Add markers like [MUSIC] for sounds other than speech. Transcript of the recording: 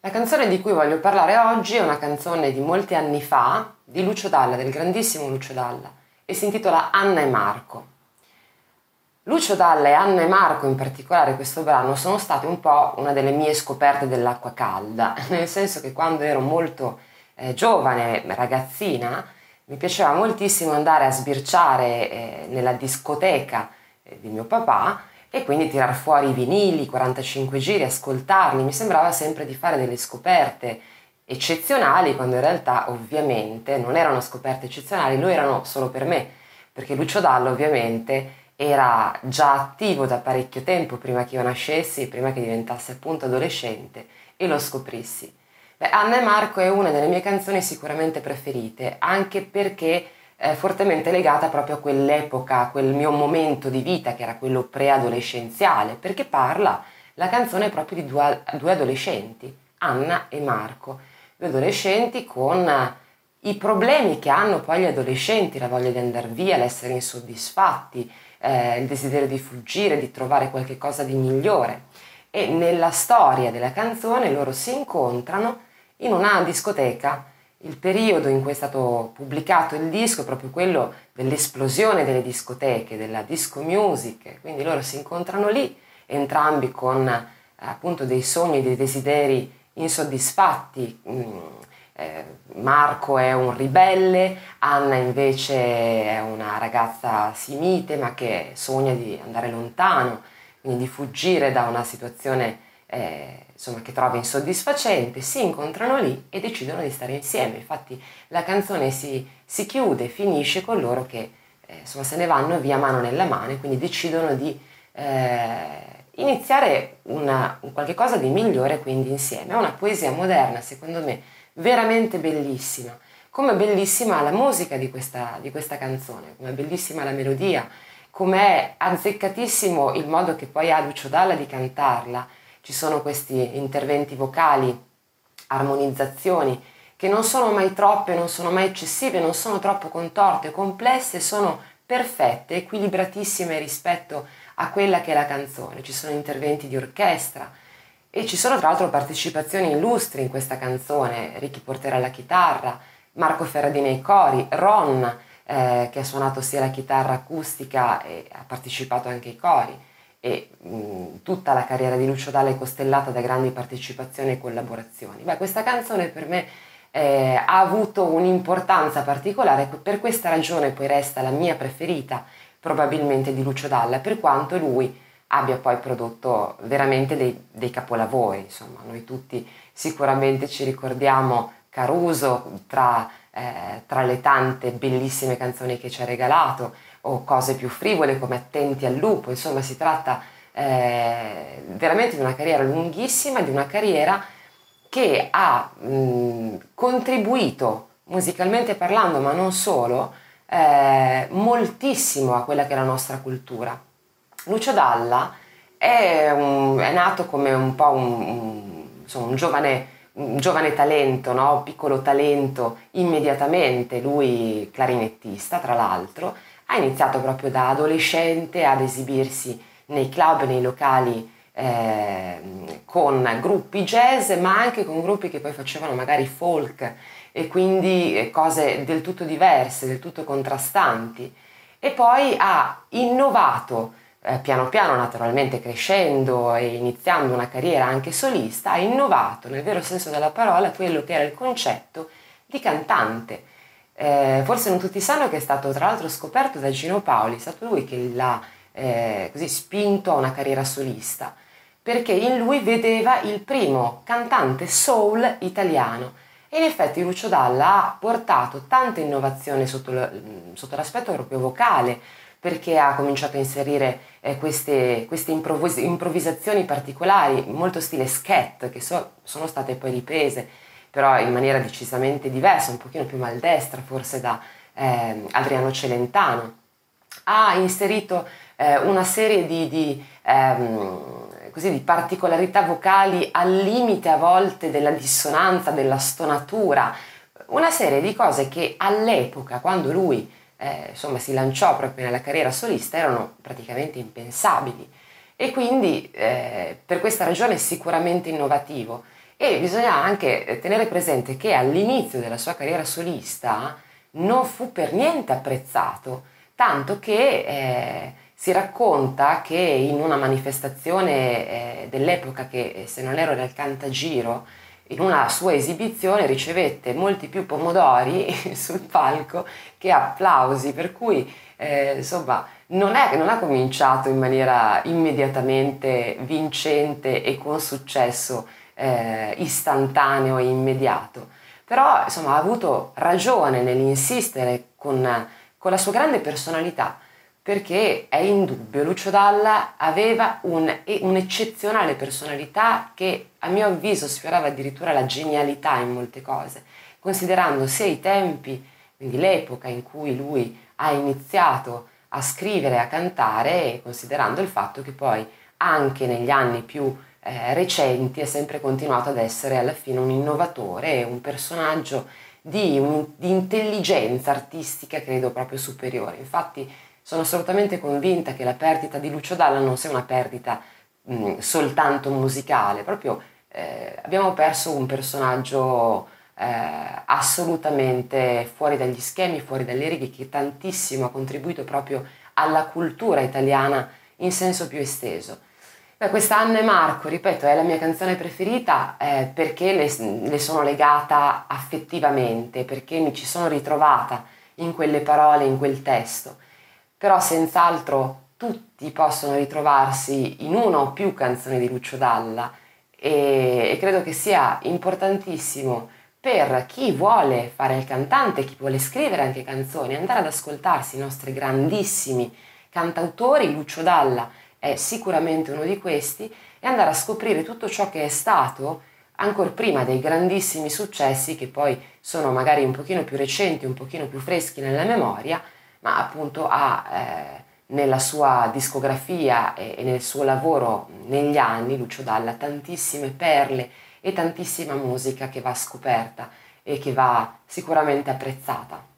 La canzone di cui voglio parlare oggi è una canzone di molti anni fa di Lucio Dalla, del grandissimo Lucio Dalla, e si intitola Anna e Marco. Lucio Dalla e Anna e Marco in particolare questo brano sono state un po' una delle mie scoperte dell'acqua calda, [LAUGHS] nel senso che quando ero molto eh, giovane, ragazzina, mi piaceva moltissimo andare a sbirciare eh, nella discoteca eh, di mio papà e quindi tirar fuori i vinili, 45 giri, ascoltarli, mi sembrava sempre di fare delle scoperte eccezionali quando in realtà ovviamente non erano scoperte eccezionali, lo erano solo per me, perché Lucio Dallo ovviamente era già attivo da parecchio tempo prima che io nascessi, prima che diventasse appunto adolescente e lo scoprissi. Beh, Anna e Marco è una delle mie canzoni sicuramente preferite, anche perché è fortemente legata proprio a quell'epoca, a quel mio momento di vita che era quello preadolescenziale, perché parla la canzone proprio di due, due adolescenti, Anna e Marco due adolescenti con i problemi che hanno poi gli adolescenti, la voglia di andare via, l'essere insoddisfatti, eh, il desiderio di fuggire, di trovare qualcosa di migliore. E nella storia della canzone loro si incontrano in una discoteca. Il periodo in cui è stato pubblicato il disco è proprio quello dell'esplosione delle discoteche, della disco music, quindi loro si incontrano lì, entrambi con eh, appunto dei sogni, dei desideri insoddisfatti. Mm, eh, Marco è un ribelle, Anna invece è una ragazza simite ma che sogna di andare lontano, quindi di fuggire da una situazione eh, insomma, che trova insoddisfacente, si incontrano lì e decidono di stare insieme. Infatti la canzone si, si chiude, finisce con loro che eh, insomma, se ne vanno via mano nella mano e quindi decidono di eh, iniziare una, un qualche cosa di migliore quindi insieme. È una poesia moderna, secondo me, veramente bellissima. Come bellissima la musica di questa, di questa canzone, come bellissima la melodia, come è azzeccatissimo il modo che poi ha Lucio Dalla di cantarla. Ci sono questi interventi vocali, armonizzazioni che non sono mai troppe, non sono mai eccessive, non sono troppo contorte, complesse, sono perfette, equilibratissime rispetto a quella che è la canzone. Ci sono interventi di orchestra e ci sono tra l'altro partecipazioni illustri in questa canzone. Ricky Portera alla chitarra, Marco Ferradini ai cori, Ron eh, che ha suonato sia la chitarra acustica e ha partecipato anche ai cori e mh, tutta la carriera di Lucio Dalla è costellata da grandi partecipazioni e collaborazioni. Beh, questa canzone per me eh, ha avuto un'importanza particolare, per questa ragione poi resta la mia preferita probabilmente di Lucio Dalla, per quanto lui abbia poi prodotto veramente dei, dei capolavori. Insomma, noi tutti sicuramente ci ricordiamo Caruso tra, eh, tra le tante bellissime canzoni che ci ha regalato, o cose più frivole come Attenti al lupo, insomma si tratta eh, veramente di una carriera lunghissima, di una carriera che ha mh, contribuito musicalmente parlando, ma non solo, eh, moltissimo a quella che è la nostra cultura. Lucio Dalla è, un, è nato come un po' un, un, insomma, un giovane, giovane, talento, no? piccolo talento immediatamente, lui clarinettista tra l'altro, ha iniziato proprio da adolescente ad esibirsi nei club, nei locali eh, con gruppi jazz, ma anche con gruppi che poi facevano magari folk e quindi eh, cose del tutto diverse, del tutto contrastanti. E poi ha innovato, eh, piano piano naturalmente crescendo e iniziando una carriera anche solista, ha innovato nel vero senso della parola quello che era il concetto di cantante. Eh, forse non tutti sanno che è stato tra l'altro scoperto da Gino Paoli, è stato lui che l'ha eh, così spinto a una carriera solista, perché in lui vedeva il primo cantante soul italiano. E in effetti Lucio Dalla ha portato tanta innovazione sotto, sotto l'aspetto proprio vocale, perché ha cominciato a inserire eh, queste, queste improvvis- improvvisazioni particolari, molto stile scat, che so, sono state poi riprese, però in maniera decisamente diversa, un pochino più maldestra forse da eh, Adriano Celentano. Ha inserito eh, una serie di, di ehm, così, di particolarità vocali al limite a volte della dissonanza, della stonatura, una serie di cose che all'epoca, quando lui eh, insomma, si lanciò proprio nella carriera solista, erano praticamente impensabili. E quindi eh, per questa ragione è sicuramente innovativo. E bisogna anche tenere presente che all'inizio della sua carriera solista non fu per niente apprezzato, tanto che eh, si racconta che in una manifestazione eh, dell'epoca, che eh, se non ero il Cantagiro, in una sua esibizione ricevette molti più pomodori [LAUGHS] sul palco che applausi, per cui eh, insomma non, è, non ha cominciato in maniera immediatamente vincente e con successo eh, istantaneo e immediato, però insomma ha avuto ragione nell'insistere con, con la sua grande personalità perché è indubbio, Lucio Dalla aveva un, un'eccezionale personalità che a mio avviso sfiorava addirittura la genialità in molte cose, considerando sia i tempi, quindi l'epoca in cui lui ha iniziato a scrivere, a cantare e considerando il fatto che poi anche negli anni più eh, recenti è sempre continuato ad essere alla fine un innovatore, un personaggio di, un, di intelligenza artistica credo proprio superiore. Infatti sono assolutamente convinta che la perdita di Lucio Dalla non sia una perdita mh, soltanto musicale, proprio eh, abbiamo perso un personaggio eh, assolutamente fuori dagli schemi, fuori dalle righe, che tantissimo ha contribuito proprio alla cultura italiana in senso più esteso. Beh, questa Anna e Marco, ripeto, è la mia canzone preferita eh, perché le, le sono legata affettivamente, perché mi ci sono ritrovata in quelle parole, in quel testo. Però senz'altro tutti possono ritrovarsi in una o più canzoni di Lucio Dalla e, e credo che sia importantissimo per chi vuole fare il cantante, chi vuole scrivere anche canzoni, andare ad ascoltarsi i nostri grandissimi cantautori, Lucio Dalla è sicuramente uno di questi, e andare a scoprire tutto ciò che è stato ancora prima dei grandissimi successi che poi sono magari un pochino più recenti, un pochino più freschi nella memoria, ma appunto ha eh, nella sua discografia e, e nel suo lavoro negli anni, Lucio Dalla, tantissime perle e tantissima musica che va scoperta e che va sicuramente apprezzata.